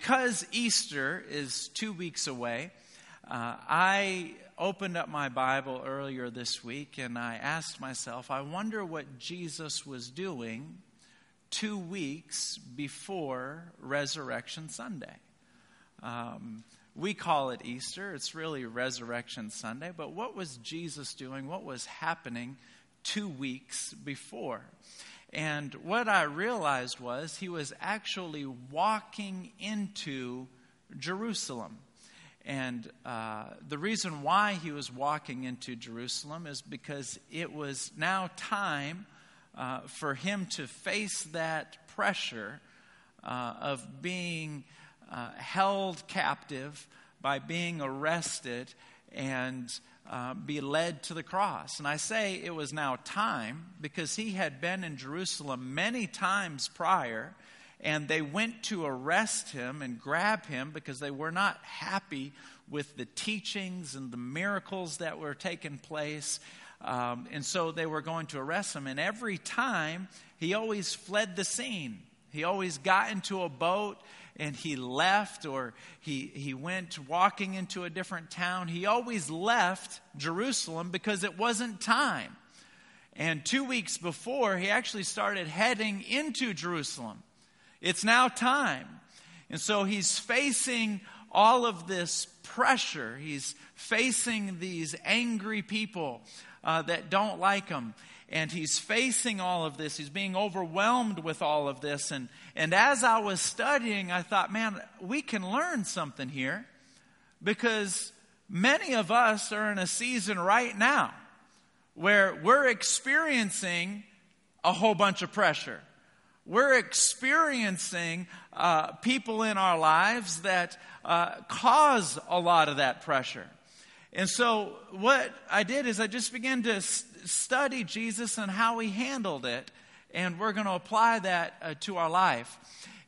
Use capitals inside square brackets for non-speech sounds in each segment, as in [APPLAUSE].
because Easter is two weeks away, uh, I opened up my Bible earlier this week and I asked myself, I wonder what Jesus was doing two weeks before Resurrection Sunday. Um, we call it Easter, it's really Resurrection Sunday, but what was Jesus doing? What was happening two weeks before? And what I realized was he was actually walking into Jerusalem. And uh, the reason why he was walking into Jerusalem is because it was now time uh, for him to face that pressure uh, of being uh, held captive by being arrested and uh, be led to the cross. And I say it was now time because he had been in Jerusalem many times prior, and they went to arrest him and grab him because they were not happy with the teachings and the miracles that were taking place. Um, and so they were going to arrest him. And every time, he always fled the scene. He always got into a boat and he left or he, he went walking into a different town. He always left Jerusalem because it wasn't time. And two weeks before, he actually started heading into Jerusalem. It's now time. And so he's facing all of this pressure. He's facing these angry people uh, that don't like him and he's facing all of this. He's being overwhelmed with all of this. And, and as I was studying, I thought, man, we can learn something here because many of us are in a season right now where we're experiencing a whole bunch of pressure. We're experiencing uh, people in our lives that uh, cause a lot of that pressure. And so, what I did is I just began to study Jesus and how he handled it, and we're going to apply that uh, to our life.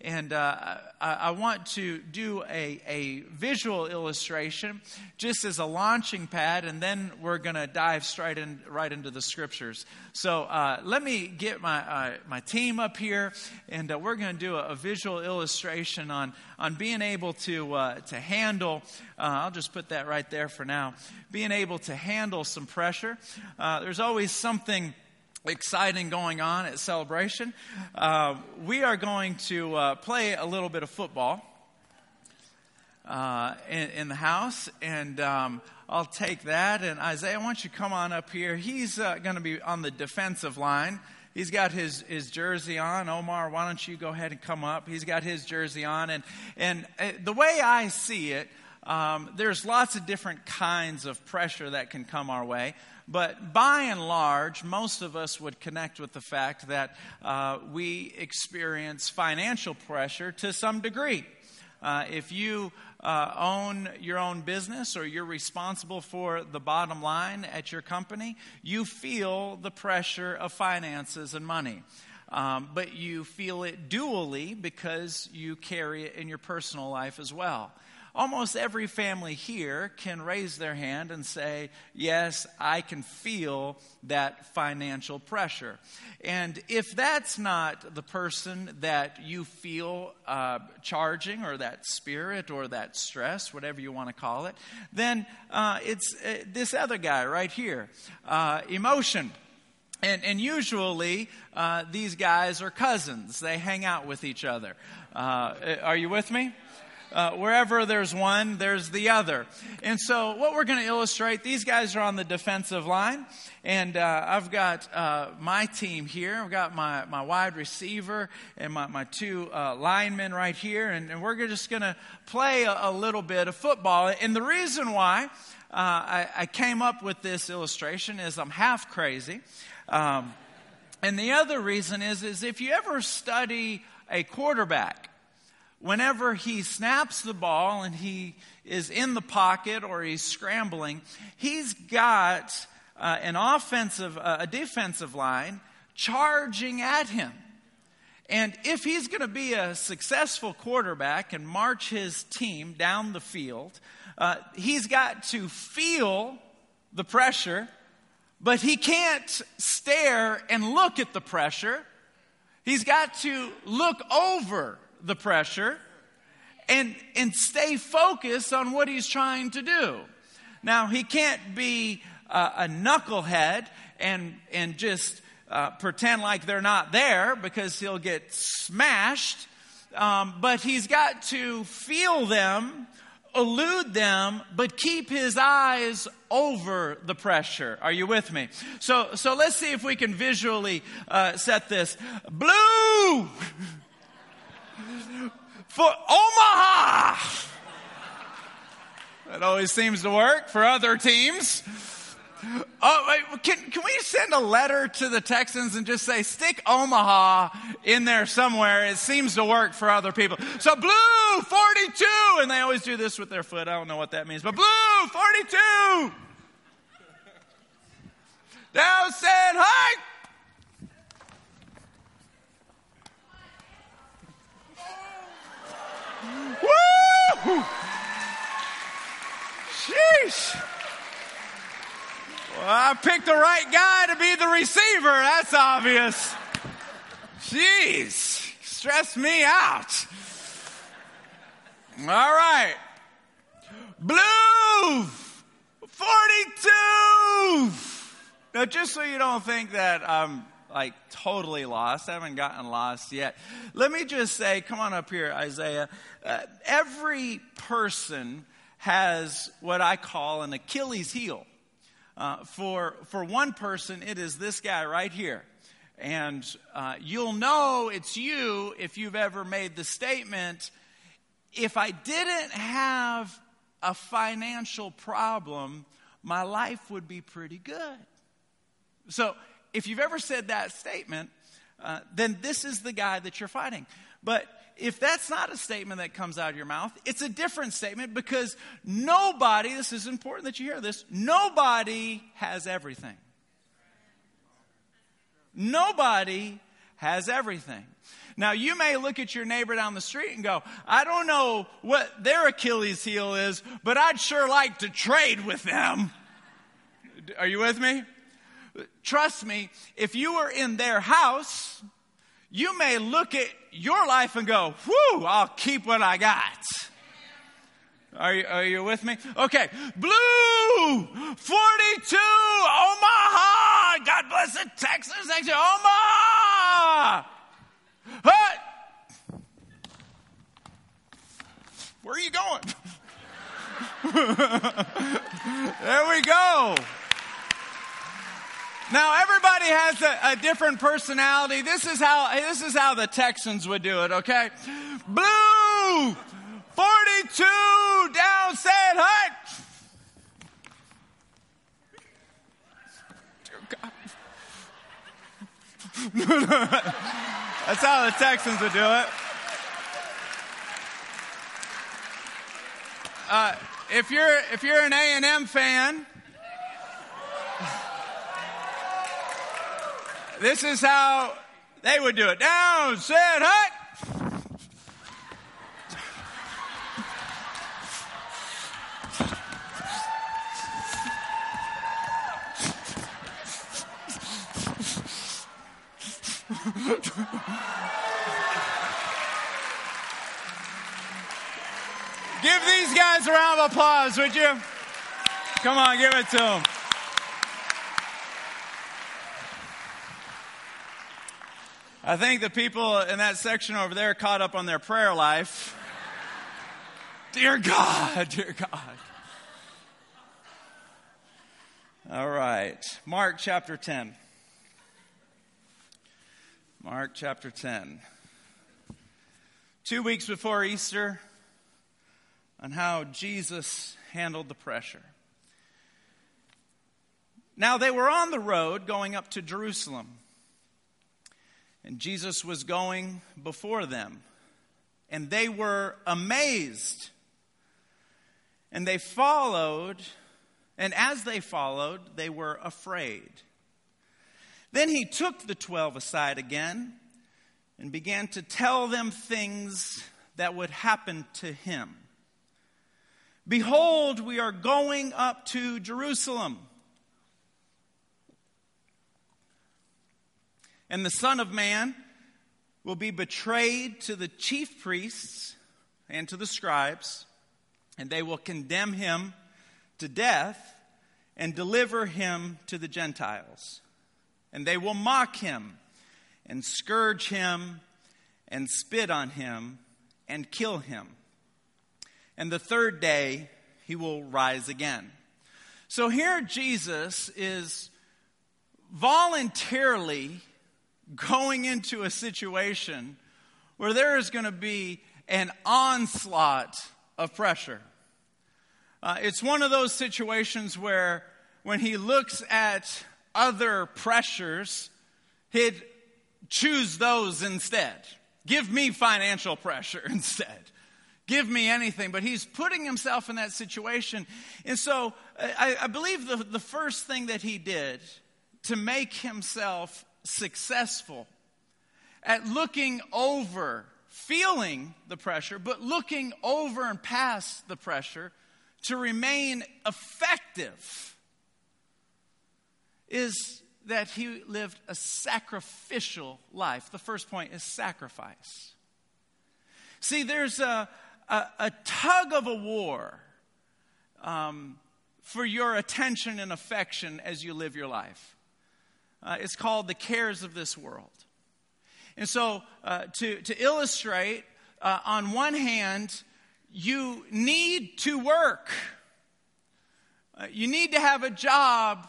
And uh, I, I, want to do a, a visual illustration just as a launching pad, and then we're going to dive straight in, right into the scriptures. So uh, let me get my, uh, my team up here, and uh, we're going to do a, a, visual illustration on, on being able to, uh, to handle, uh, I'll just put that right there for now, being able to handle some pressure. there's always something exciting going on at Celebration. Uh, we are going to uh, play a little bit of football uh, in, in, the house, and um, I'll take that. And Isaiah, why don't you come on up here? He's uh, going to be on the defensive line. He's got his, his jersey on. Omar, why don't you go ahead and come up? He's got his jersey on. And, and uh, the way I see it, um, there's lots of different kinds of pressure that can come our way. But by and large, most of us would connect with the fact that uh, we experience financial pressure to some degree. Uh, if you uh, own your own business or you're responsible for the bottom line at your company, you feel the pressure of finances and money. Um, but you feel it dually because you carry it in your personal life as well almost every family here can raise their hand and say, Yes, I can feel that financial pressure. And if that's not the person that you feel uh, charging, or that spirit, or that stress, whatever you want to call it, then uh, it's uh, this other guy right here uh, emotion. And, and, usually, uh, these guys are cousins. They hang out with each other. Uh, are you with me? Uh, wherever there's one, there's the other. And so, what we're going to illustrate, these guys are on the defensive line, and uh, I've got uh, my team here. I've got my, my wide receiver and my, my two uh, linemen right here, and, and we're just going to play a, a, little bit of football. And the reason why uh, I, I, came up with this illustration is I'm half crazy. Um, and the other reason is, is if you ever study a quarterback, whenever he snaps the ball and he is in the pocket or he's scrambling, he's got uh, an offensive, uh, a defensive line charging at him. And if he's going to be a successful quarterback and march his team down the field, uh, he's got to feel the pressure, but he can't stare and look at the pressure. He's got to look over the pressure and, and stay focused on what he's trying to do. Now, he can't be a, a knucklehead and, and just uh, pretend like they're not there because he'll get smashed. Um, but he's got to feel them, elude them, but keep his eyes over the pressure. Are you with me? So, so let's see if we can visually uh, set this. Blue [LAUGHS] for Omaha. That always seems to work for other teams. Oh, can, can we send a letter to the Texans and just say, stick Omaha in there somewhere? It seems to work for other people. So, blue 42, and they always do this with their foot. I don't know what that means, but blue 42. Down said, hi. Woo! Sheesh. Well, I picked the right guy to be the receiver. That's obvious. Jeez, stress me out. All right. Blue 42. Now, just so you don't think that I'm like totally lost, I haven't gotten lost yet. Let me just say, come on up here, Isaiah. Uh, every person has what I call an Achilles heel. Uh, for, for one person, it is this guy right here. And uh, you'll know it's you if you've ever made the statement if I didn't have a financial problem, my life would be pretty good. So if you've ever said that statement, uh, then this is the guy that you're fighting. But if that's not a statement that comes out of your mouth, it's a different statement because nobody, this is important that you hear this, nobody has everything. Nobody has everything. Now, you may look at your neighbor down the street and go, I don't know what their Achilles heel is, but I'd sure like to trade with them. Are you with me? Trust me, if you were in their house, you may look at your life and go, whew, I'll keep what I got. Are you, are you with me? Okay. Blue 42, Omaha. God bless it, Texas. Texas, Omaha. Hey. Where are you going? [LAUGHS] there we go. Now everybody has a, a, different personality. This is how this is how the Texans would do it, okay? Blue 42 down said hut. [LAUGHS] That's how the Texans would do it. Uh, if you're if you're an A and M fan, This is how they would do it. Down, set, hut. give these guys a round of applause, would you? Come on, give it to them. I think the people in that section over there caught up on their prayer life. dear God, dear God. All right. Mark chapter 10. Mark chapter 10. Two weeks before Easter, on how Jesus handled the pressure. Now they were on the road going up to Jerusalem. And Jesus was going before them. And they were amazed. And they followed. And as they followed, they were afraid. Then he took the twelve aside again and began to tell them things that would happen to him. Behold, we are going up to Jerusalem And the Son of Man will be betrayed to the chief priests and to the scribes, and they will condemn him to death and deliver him to the Gentiles. And they will mock him and scourge him and spit on him and kill him. And the third day he will rise again. So here Jesus is voluntarily going into a situation where there is going to be an onslaught of pressure. Uh, it's one of those situations where when he looks at other pressures, he'd choose those instead. Give me financial [LAUGHS] pressure [LAUGHS] instead. Give me anything. But he's putting himself in that situation. And so I, I believe the, the first thing that he did to make himself successful at looking over, feeling the pressure, but looking over and past the pressure to remain effective is that he lived a sacrificial life. The first point is sacrifice. See, there's a, a, a tug of a war um, for your attention and affection as you live your life. Uh, it's called the cares of this world. And so, uh, to, to illustrate, uh, on one hand, you need to work. Uh, you need to have a job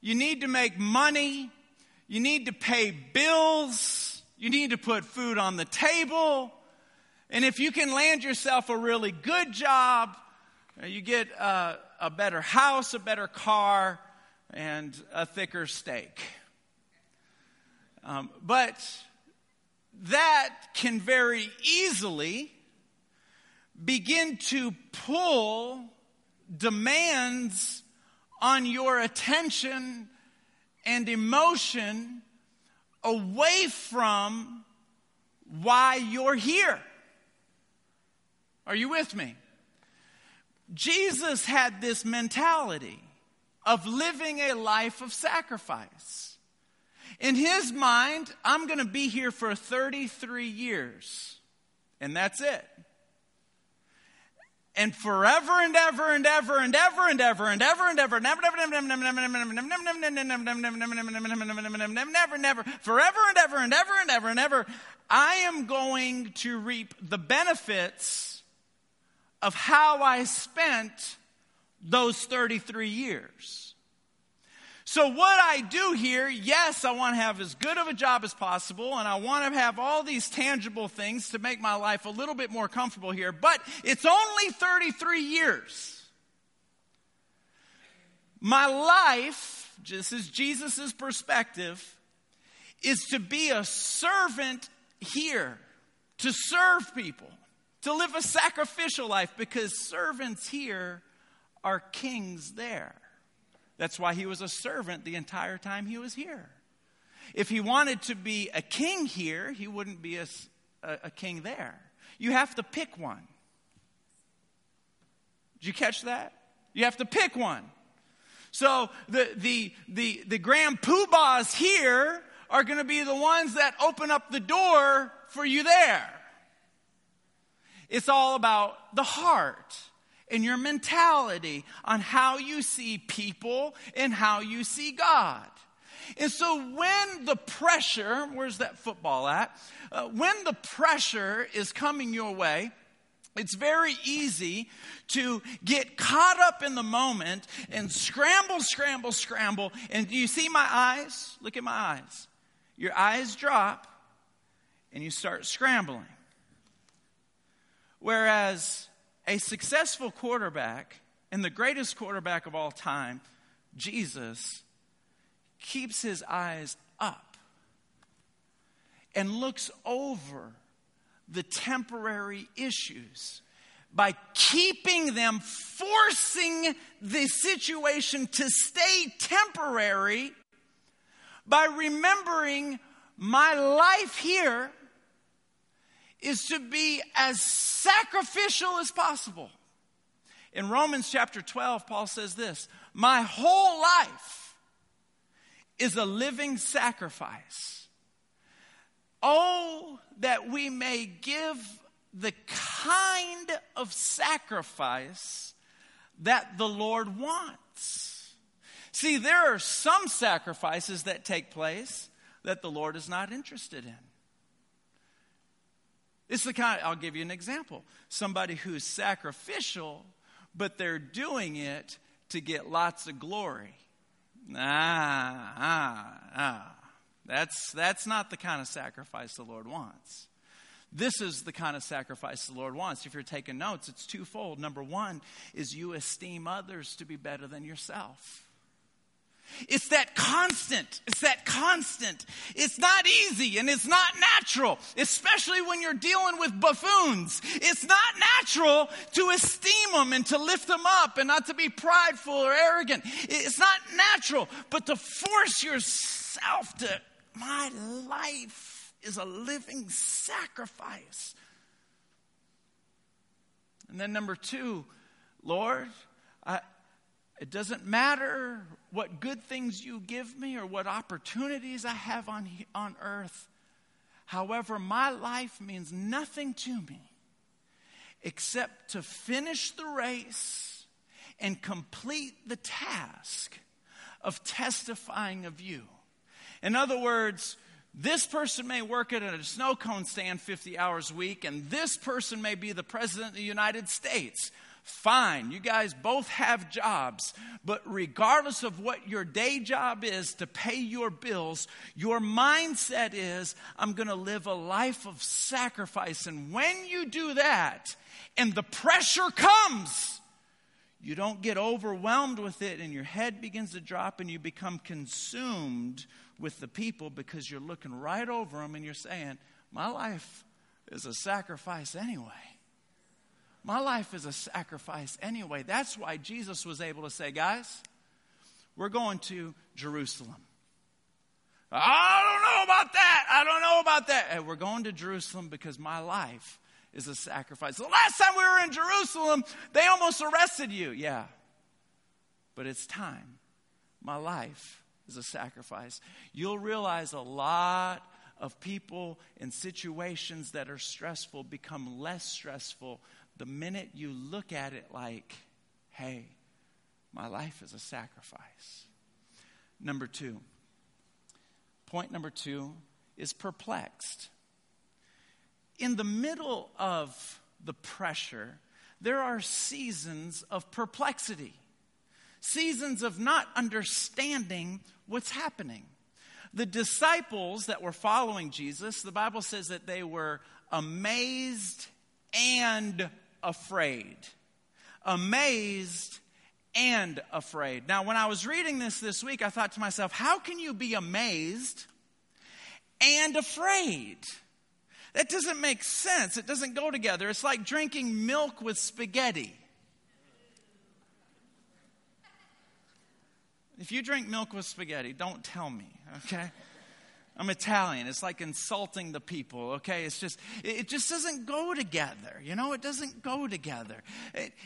you need to make money. You need to pay bills. You need to put food on the table. And if you can land yourself a really good job, uh, you get a, a better house, a better car, and a thicker steak. Um, but that can very easily begin to pull demands on your attention and emotion away from why you're here. Are you with me? Jesus had this mentality of living a life of sacrifice. In his mind, I'm going to be here for 33 years, and that's it and forever and ever and ever and ever and ever and ever and ever never never never never never never forever and ever and ever and ever and ever I am going to reap the benefits of how I spent those 33 years. So, what I do here, yes, I want to have as good of a job as possible, and I want to have all these tangible things to make my life a little bit more comfortable here, but it's only 33 years. My life, this is Jesus' perspective, is to be a servant here, to serve people, to live a sacrificial life, because servants here are kings there. That's why he was a servant the entire time he was here. If he wanted to be a king here, he wouldn't be a, a, a king there. You have to pick one. Did you catch that? You have to pick one. So the, the, the, the grand poobahs here are going to be the ones that open up the door for you there. It's all about the heart and your mentality on how you see people and how you see God. And so when the pressure, where's that football at? Uh, when the pressure is coming your way, it's very easy to get caught up in the moment and scramble, scramble, scramble. And do you see my eyes? Look at my eyes. Your eyes drop and you start scrambling. Whereas a successful quarterback and the greatest quarterback of all time, Jesus, keeps his eyes up and looks over the temporary issues by keeping them, forcing the situation to stay temporary by remembering my life here is to be as sacrificial as possible. In Romans chapter 12, Paul says this My whole life is a living sacrifice. Oh, that we may give the kind of sacrifice that the Lord wants. See, there are some sacrifices that take place that the Lord is not interested in. It's the kind, I'll give you an example. Somebody who's sacrificial, but they're doing it to get lots of glory. Ah, ah, ah. That's, that's not the kind of sacrifice the Lord wants. This is the kind of sacrifice the Lord wants. If you're taking notes, it's twofold. Number one is you esteem others to be better than yourself. It's that constant. It's that constant. It's not easy and it's not natural, especially when you're dealing with buffoons. It's not natural to esteem them and to lift them up and not to be prideful or arrogant. It's not natural, but to force yourself to, my life is a living sacrifice. And then number two, Lord, I, it doesn't matter what good things you give me or what opportunities I have on, on earth. However, my life means nothing to me except to finish the race and complete the task of testifying of you. In other words, this person may work at a snow cone stand 50 hours a week, and this person may be the president of the United States. Fine, you guys both have jobs, but regardless of what your day job is to pay your bills, your mindset is, I'm going to live a life of sacrifice. And when you do that, and the pressure comes, you don't get overwhelmed with it, and your head begins to drop, and you become consumed with the people because you're looking right over them and you're saying, My life is a sacrifice anyway. My life is a sacrifice anyway. That's why Jesus was able to say, guys, we're going to Jerusalem. I don't know about that. I don't know about that. And we're going to Jerusalem because my life is a sacrifice. The last time we were in Jerusalem, they almost arrested you. Yeah. But it's time. My life is a sacrifice. You'll realize a lot of people in situations that are stressful become less stressful the minute you look at it like, hey, my life is a sacrifice. Number two, point number two is perplexed. In the middle of the pressure, there are seasons of perplexity, seasons of not understanding what's happening. The disciples that were following Jesus, the Bible says that they were amazed and afraid. Amazed and afraid. Now, when I was reading this this week, I thought to myself, how can you be amazed and afraid? That doesn't make sense. It doesn't go together. It's like drinking milk with spaghetti. If you drink milk with spaghetti, don't tell me, okay? I'm Italian. It's like insulting the people, okay? It's just, it just doesn't go together, you know? It doesn't go together.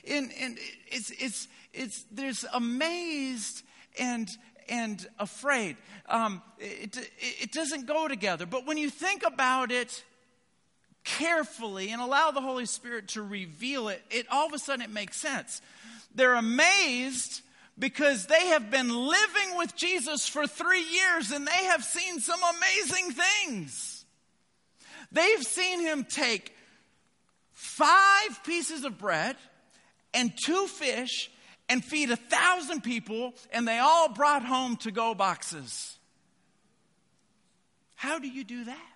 And, and it's, it's, it's, there's amazed and, and afraid. Um, it, it doesn't go together. But when you think about it carefully and allow the Holy Spirit to reveal it, it all of a sudden it makes sense. They're amazed because they have been living with Jesus for three years and they have seen some amazing things. They've seen him take five pieces of bread and two fish and feed a thousand people, and they all brought home to go boxes. How do you do that?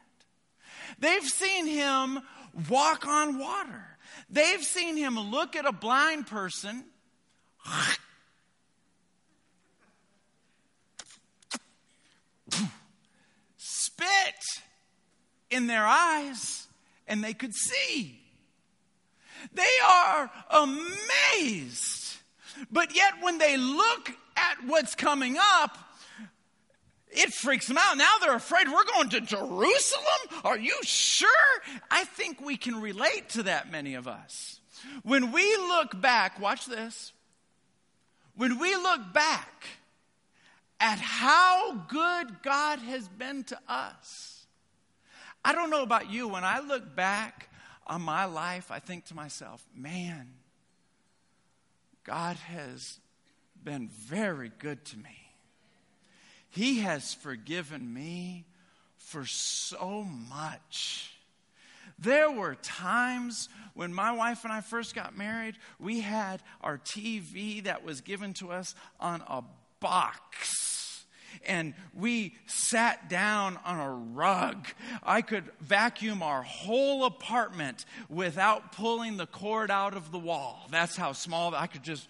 They've seen him walk on water. They've seen him look at a blind person spit in their eyes and they could see. They are amazed. But yet, when they look at what's coming up, it freaks them out. Now they're afraid we're going to Jerusalem? Are you sure? I think we can relate to that, many of us. When we look back, watch this. When we look back at how good God has been to us. I don't know about you, when I look back on my life, I think to myself, man, God has been very good to me. He has forgiven me for so much. There were times when my wife and I first got married, we had our TV that was given to us on a box. And we sat down on a rug. I could vacuum our whole apartment without pulling the cord out of the wall. That's how small I could just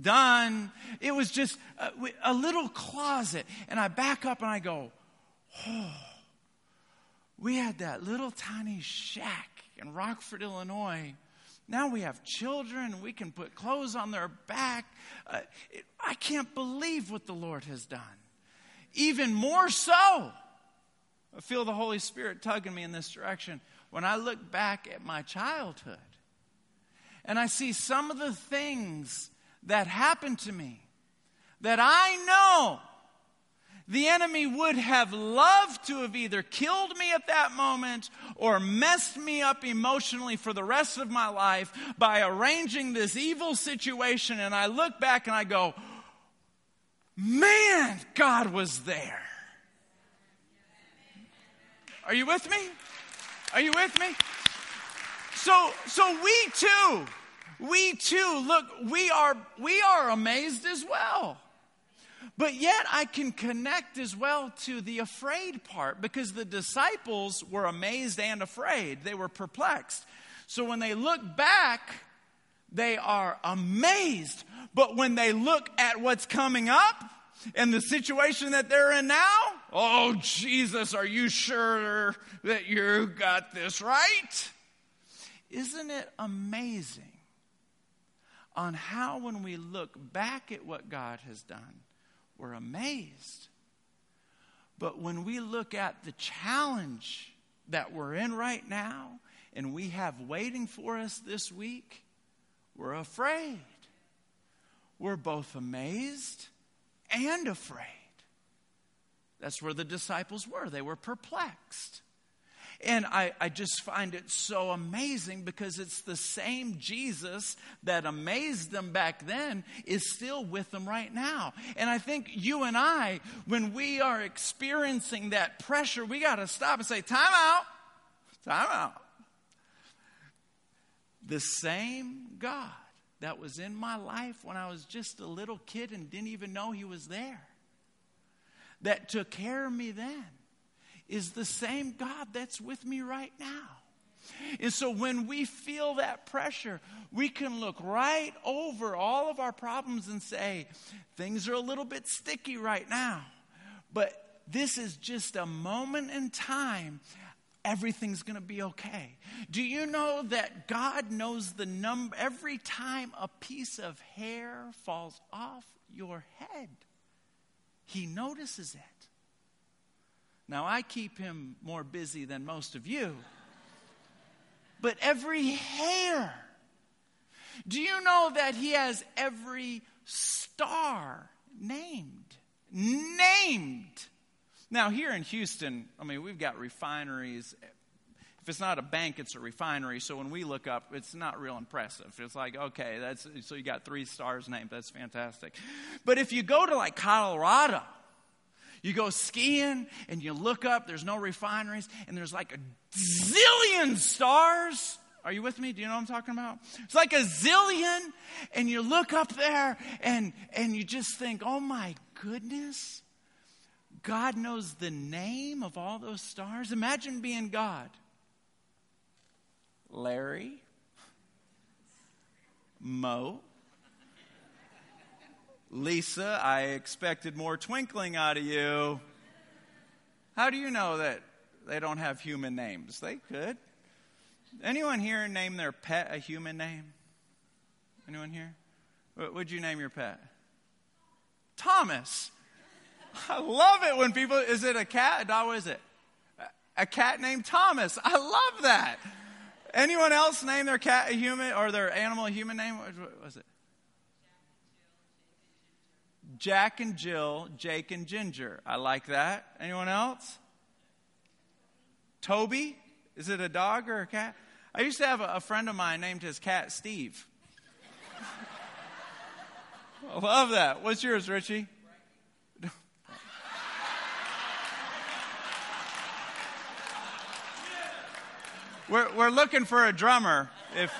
done. It was just a, a, little closet. And I back up and I go, oh, we had that little tiny shack in Rockford, Illinois. Now we have children. We can put clothes on their back. Uh, it, I can't believe what the Lord has done. Even more so, I feel the Holy Spirit tugging me in this direction when I look back at my childhood and I see some of the things that happened to me that I know the enemy would have loved to have either killed me at that moment or messed me up emotionally for the rest of my life by arranging this evil situation. And I look back and I go, man, God was there. Are you with me? Are you with me? So, so we too, we too, look, we are, we are amazed as well. But yet I can connect as well to the afraid part because the disciples were amazed and afraid. They were perplexed. So when they look back, they are amazed. But when they look at what's coming up and the situation that they're in now, oh, Jesus, are you sure that you got this right? Isn't it amazing on how, when we look back at what God has done, we're amazed. But when we look at the challenge that we're in right now and we have waiting for us this week, we're afraid. We're both amazed and afraid. That's where the disciples were. They were perplexed. And I, I just find it so amazing because it's the same Jesus that amazed them back then is still with them right now. And I think you and I, when we are experiencing that pressure, we got to stop and say, time out, time out. The same God that was in my life when I was just a little kid and didn't even know he was there, that took care of me then is the same God that's with me right now. And so when we feel that pressure, we can look right over all of our problems and say, things are a little bit sticky right now, but this is just a moment in time. Everything's going to be okay. Do you know that God knows the number every time a piece of hair falls off your head? He notices it. Now, I keep him more busy than most of you. But every hair. Do you know that he has every star named? Named. Now, here in Houston, I mean, we've got refineries. If it's not a bank, it's a refinery. So when we look up, it's not real impressive. It's like, okay, that's so you got three stars named. That's fantastic. But if you go to like Colorado, you go skiing and you look up, there's no refineries, and there's like a zillion stars. Are you with me? Do you know what I'm talking about? It's like a zillion, and you look up there and, and you just think, oh my goodness, God knows the name of all those stars. Imagine being God. Larry, Mo, Lisa, I expected more twinkling out of you. How do you know that they don't have human names? They could. Anyone here name their pet a human name? Anyone here? What would you name your pet? Thomas. I love it when people, is it a cat? A dog? What is it? A cat named Thomas. I love that. Anyone else name their cat a human or their animal a human name? What was it? Jack and Jill, Jake and Ginger. I like that. Anyone else? Toby? Is it a dog or a cat? I used to have a, a friend of mine named his cat Steve. [LAUGHS] I love that. What's yours, Richie? [LAUGHS] we're, we're looking for a drummer if,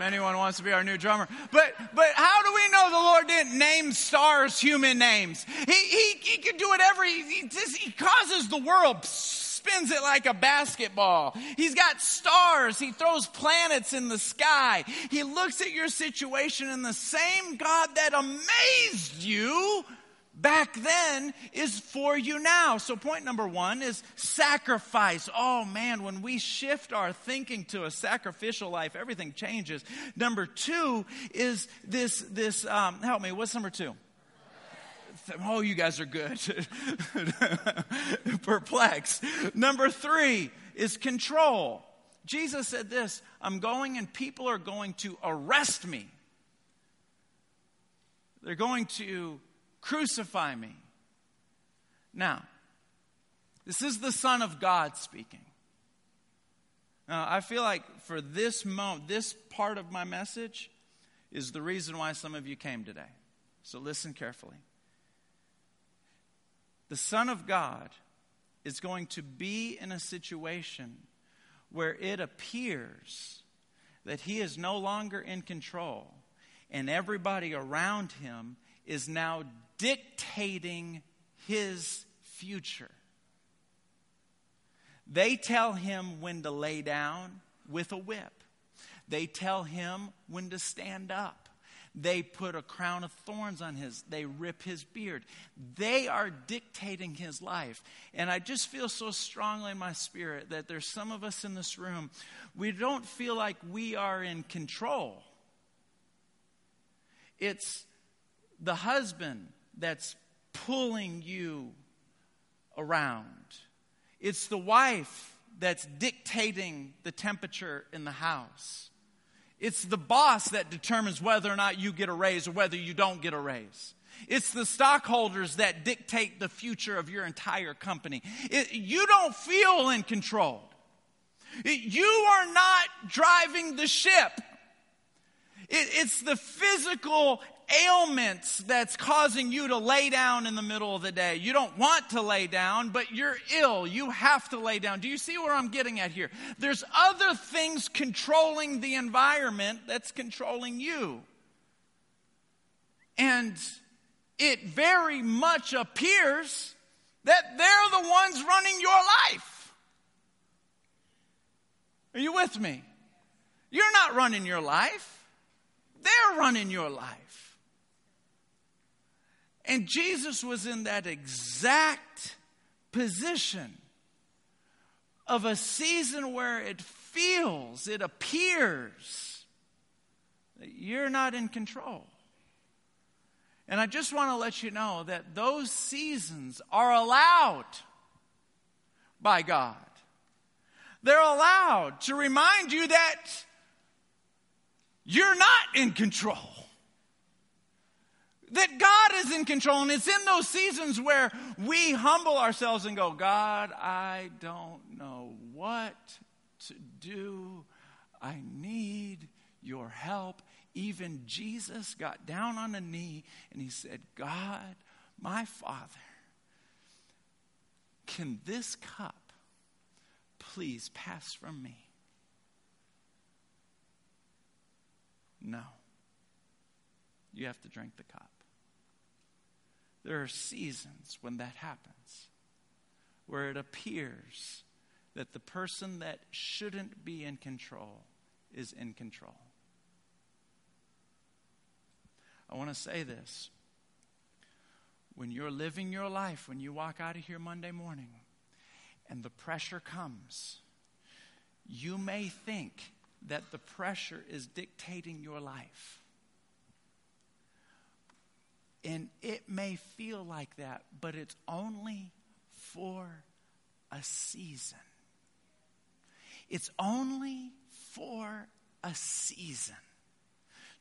if anyone wants to be our new drummer. But, but how do we know the Lord didn't name stars human names? He, he, he could do whatever. He, he, just, he causes the world, spins it like a basketball. He's got stars. He throws planets in the sky. He looks at your situation and the same God that amazed you back then is for you now. So, point number one is sacrifice. Oh man, when we shift our thinking to a sacrificial life, everything changes. Number two is this, this, um, help me, what's number two? Oh, you guys are good. [LAUGHS] Perplexed. Number three is control. Jesus said this I'm going and people are going to arrest me. They're going to Crucify me. Now, this is the Son of God speaking. Now, I feel like for this moment, this part of my message is the reason why some of you came today. So listen carefully. The Son of God is going to be in a situation where it appears that he is no longer in control and everybody around him is now dictating his future. They tell him when to lay down with a whip. They tell him when to stand up. They put a crown of thorns on his, they rip his beard. They are dictating his life. And I just feel so strongly in my spirit that there's some of us in this room, we don't feel like we are in control. It's the husband that's pulling you around. It's the wife that's dictating the temperature in the house. It's the boss that determines whether or not you get a raise or whether you don't get a raise. It's the stockholders that dictate the future of your entire company. It, you don't feel in control. It, you are not driving the ship. It, it's the physical ailments that's causing you to lay down in the middle of the day. You don't want to lay down, but you're ill. You have to lay down. Do you see where I'm getting at here? There's other things controlling the environment that's controlling you. And it very much appears that they're the ones running your life. Are you with me? You're not running your life. They're running your life. And Jesus was in that exact position of a season where it feels, it appears that you're not in control. And I just want to let you know that those seasons are allowed by God. They're allowed to remind you that you're not in control that God is in control. And it's in those seasons where we humble ourselves and go, God, I don't know what to do. I need your help. Even Jesus got down on a knee and he said, God, my Father, can this cup please pass from me? No. You have to drink the cup. There are seasons when that happens, where it appears that the person that shouldn't be in control is in control. I want to say this. When you're living your life, when you walk out of here Monday morning and the pressure comes, you may think that the pressure is dictating your life. And it may feel like that, but it's only for a season. It's only for a season.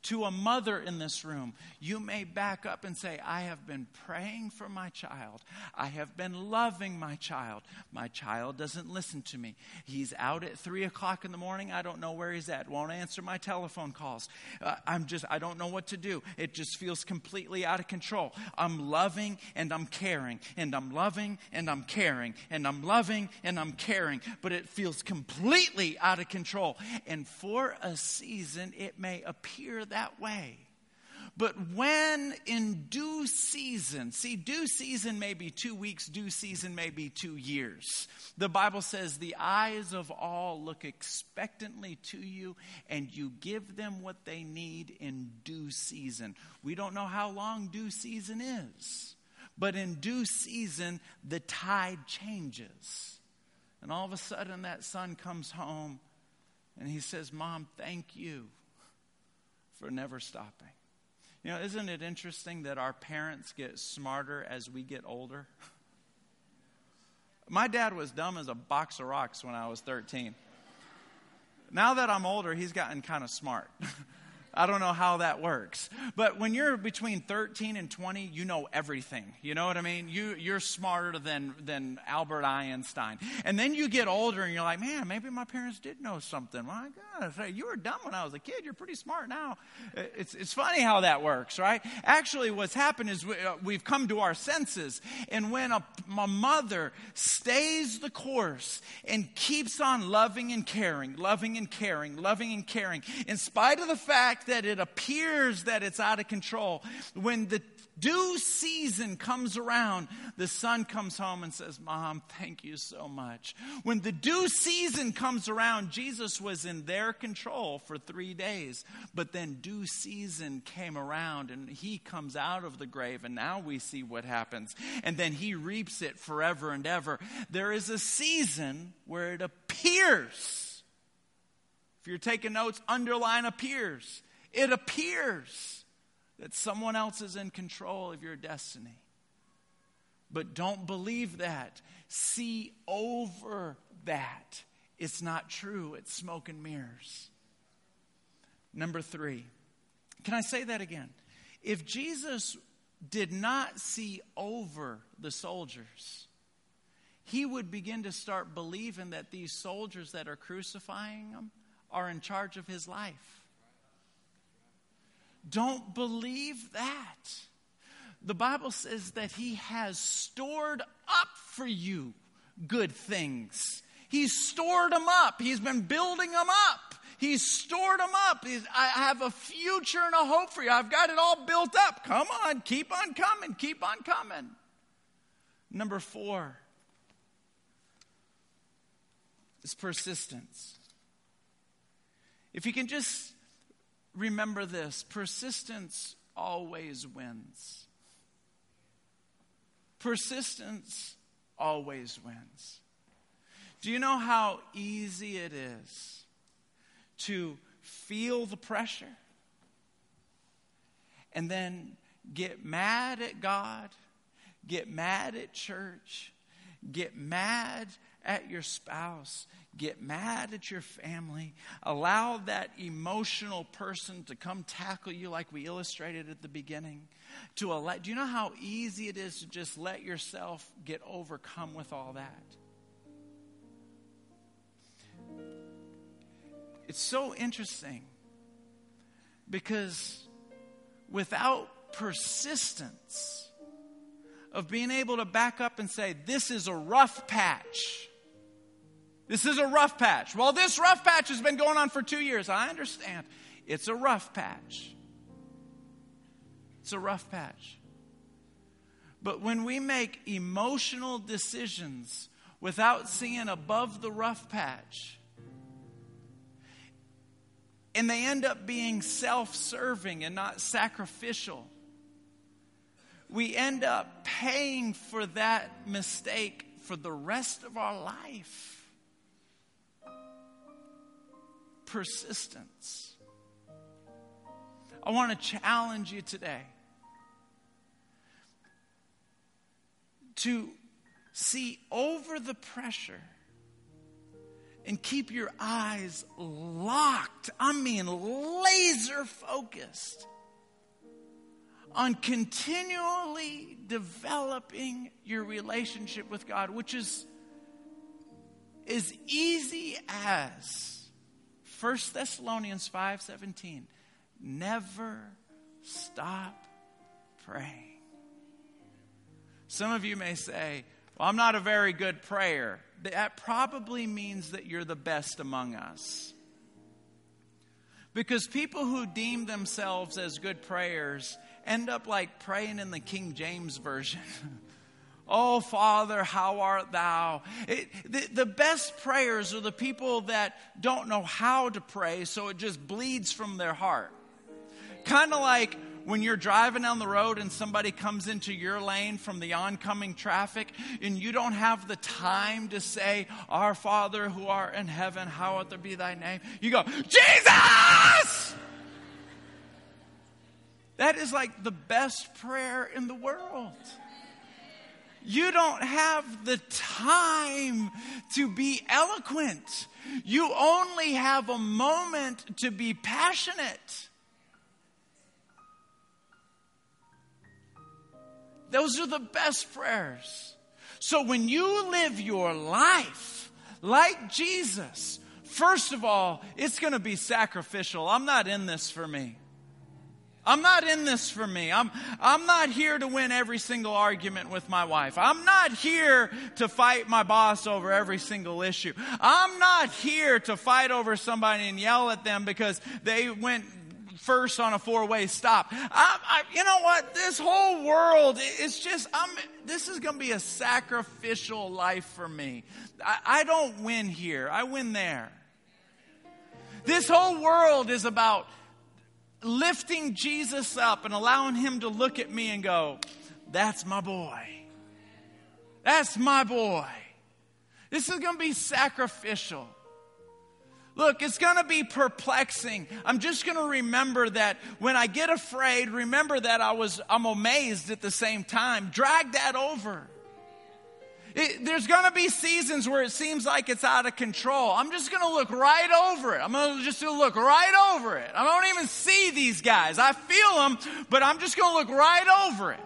To a mother in this room, you may back up and say, I have been praying for my child. I have been loving my child. My child doesn't listen to me. He's out at three o'clock in the morning. I don't know where he's at. Won't answer my telephone calls. Uh, I'm just, I don't know what to do. It just feels completely out of control. I'm loving and I'm caring, and I'm loving and I'm caring, and I'm loving and I'm caring, but it feels completely out of control. And for a season, it may appear that way. But when in due season, see, due season may be two weeks, due season may be two years. The Bible says, The eyes of all look expectantly to you, and you give them what they need in due season. We don't know how long due season is, but in due season, the tide changes. And all of a sudden, that son comes home and he says, Mom, thank you for never stopping. You know, isn't it interesting that our parents get smarter as we get older? My dad was dumb as a box of rocks when I was 13. Now that I'm older, he's gotten kind of smart. [LAUGHS] I don't know how that works. But when you're between 13 and 20, you know everything. You know what I mean? You, you're smarter than, than Albert Einstein. And then you get older and you're like, man, maybe my parents did know something. My God, you were dumb when I was a kid. You're pretty smart now. It's, it's funny how that works, right? Actually, what's happened is we, uh, we've come to our senses. And when a, a mother stays the course and keeps on loving and caring, loving and caring, loving and caring, in spite of the fact fact that it appears that it's out of control, when the due season comes around, the son comes home and says, Mom, thank you so much. When the due season comes around, Jesus was in their control for three days. But then due season came around and he comes out of the grave, and now we see what happens. And then he reaps it forever and ever. There is a season where it appears. If you're taking notes, underline appears. It appears that someone else is in control of your destiny. But don't believe that. See over that. It's not true, it's smoke and mirrors. Number three, can I say that again? If Jesus did not see over the soldiers, he would begin to start believing that these soldiers that are crucifying him are in charge of his life. Don't believe that. The Bible says that He has stored up for you good things. He's stored them up. He's been building them up. He's stored them up. He's, I have a future and a hope for you. I've got it all built up. Come on, keep on coming, keep on coming. Number four is persistence. If you can just remember this persistence always wins. Persistence always wins. Do you know how easy it is to feel the pressure and then get mad at God, get mad at church, get mad at your spouse, get mad at your family, allow that emotional person to come tackle you like we illustrated at the beginning. To allow, do you know how easy it is to just let yourself get overcome with all that? It's so interesting because without persistence of being able to back up and say, This is a rough patch this is a rough patch. Well, this rough patch has been going on for two years. I understand. It's a rough patch. It's a rough patch. But when we make emotional decisions without seeing above the rough patch, and they end up being self serving and not sacrificial, we end up paying for that mistake for the rest of our life persistence. I want to challenge you today to see over the pressure and keep your eyes locked. I mean, laser focused on continually developing your relationship with God, which is as easy as 1 Thessalonians 5:17. Never stop praying. Some of you may say, Well, I'm not a very good prayer. That probably means that you're the best among us. Because people who deem themselves as good prayers end up like praying in the King James Version. [LAUGHS] oh, Father, how art thou? It, the, the best prayers are the people that don't know how to pray, so it just bleeds from their heart. Kind of like when you're driving down the road and somebody comes into your lane from the oncoming traffic and you don't have the time to say, Our Father who art in heaven, hallowed be thy name. You go, Jesus! That is like the best prayer in the world. You don't have the time to be eloquent. You only have a moment to be passionate. Those are the best prayers. So when you live your life like Jesus, first of all, it's going to be sacrificial. I'm not in this for me. I'm not in this for me. I'm, I'm not here to win every single argument with my wife. I'm not here to fight my boss over every single issue. I'm not here to fight over somebody and yell at them because they went first on a four way stop. I, I, you know what? This whole world is just, I'm, this is going to be a sacrificial life for me. I, I don't win here, I win there. This whole world is about lifting Jesus up and allowing him to look at me and go, That's my boy. That's my boy. This is going to be sacrificial. Look, it's going to be perplexing. I'm just going to remember that when I get afraid, remember that I was I'm amazed at the same time. Drag that over. It, there's going to be seasons where it seems like it's out of control. I'm just going to look right over it. I'm going to just look right over it. I don't even see these guys. I feel them, but I'm just going to look right over it.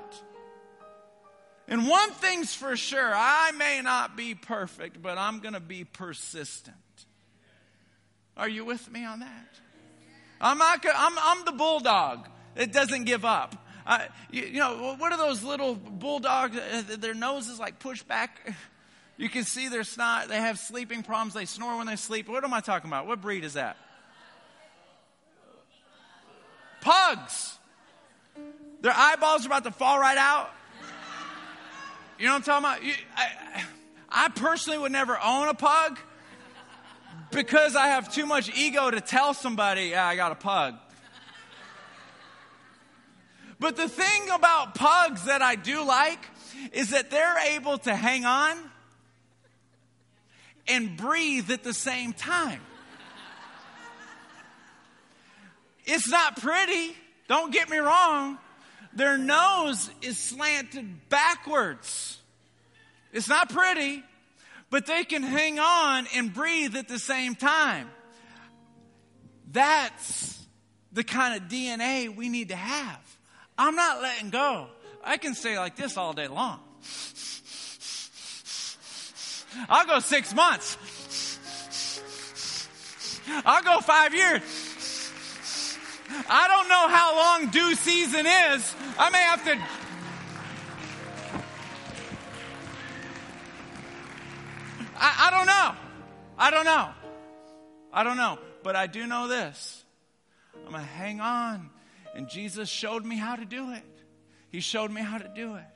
And one thing's for sure I may not be perfect, but I'm going to be persistent. Are you with me on that? I'm, not, I'm, I'm the bulldog that doesn't give up. Uh, you, you, know, what are those little bulldogs? Uh, their nose is like pushed back. [LAUGHS] You can see their snot. They have sleeping problems. They snore when they sleep. What am I talking about? What breed is that? Pugs. Their eyeballs are about to fall right out. You know what I'm talking about? You, I, I personally would never own a pug because I have too much ego to tell somebody, yeah, I got a pug. But the thing about pugs that I do like is that they're able to hang on and breathe at the same time. It's not pretty, don't get me wrong. Their nose is slanted backwards. It's not pretty, but they can hang on and breathe at the same time. That's the kind of DNA we need to have. I'm not letting go. I can stay like this all day long. I'll go six months. I'll go five years. I don't know how long due season is. I may have to. I, I don't know. I don't know. I don't know. But I do know this. I'm going to hang on and Jesus showed me how to do it. He showed me how to do it.